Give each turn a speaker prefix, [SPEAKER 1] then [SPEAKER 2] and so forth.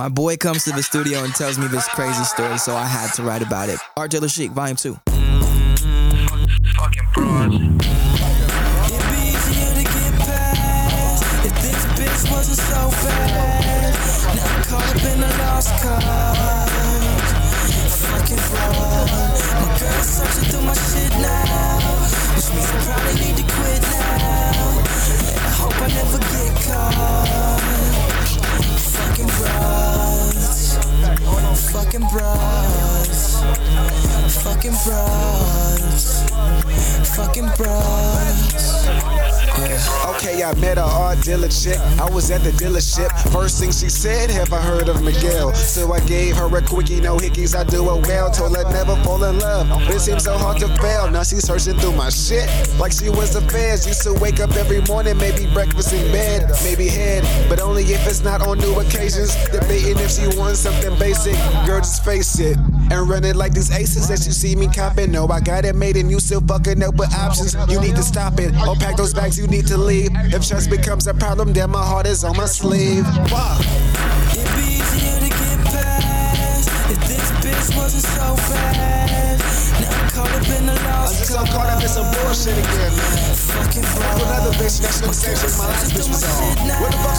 [SPEAKER 1] My boy comes to the studio and tells me this crazy story, so I had to write about it. Art Dealer Chic, Volume 2.
[SPEAKER 2] Fucking
[SPEAKER 3] Fucking
[SPEAKER 4] Okay, I met a art dealer chick. I was at the dealership. First thing she said, Have I heard of Miguel? So I gave her a quickie, no hickeys. I do it well. Told her never fall in love. But it seems so hard to fail. Now she's searching through my shit like she was a fans. Used to wake up every morning, maybe breakfast in bed, maybe head, but only if it's not on new occasions. Debating if she wants something basic. Girl, just face it and run it like these aces that you see me copping. No, I got it made and you still fucking up with options. You need to stop it or pack those bags. You need to leave. If trust becomes a problem, then my heart is on my sleeve. Wow.
[SPEAKER 3] It'd be easier to get past if this bitch wasn't so bad. Now I'm caught up in the
[SPEAKER 4] I'm just so caught up in some bullshit again, man.
[SPEAKER 3] Fucking
[SPEAKER 4] another bitch that's my last bitch was on. What the fuck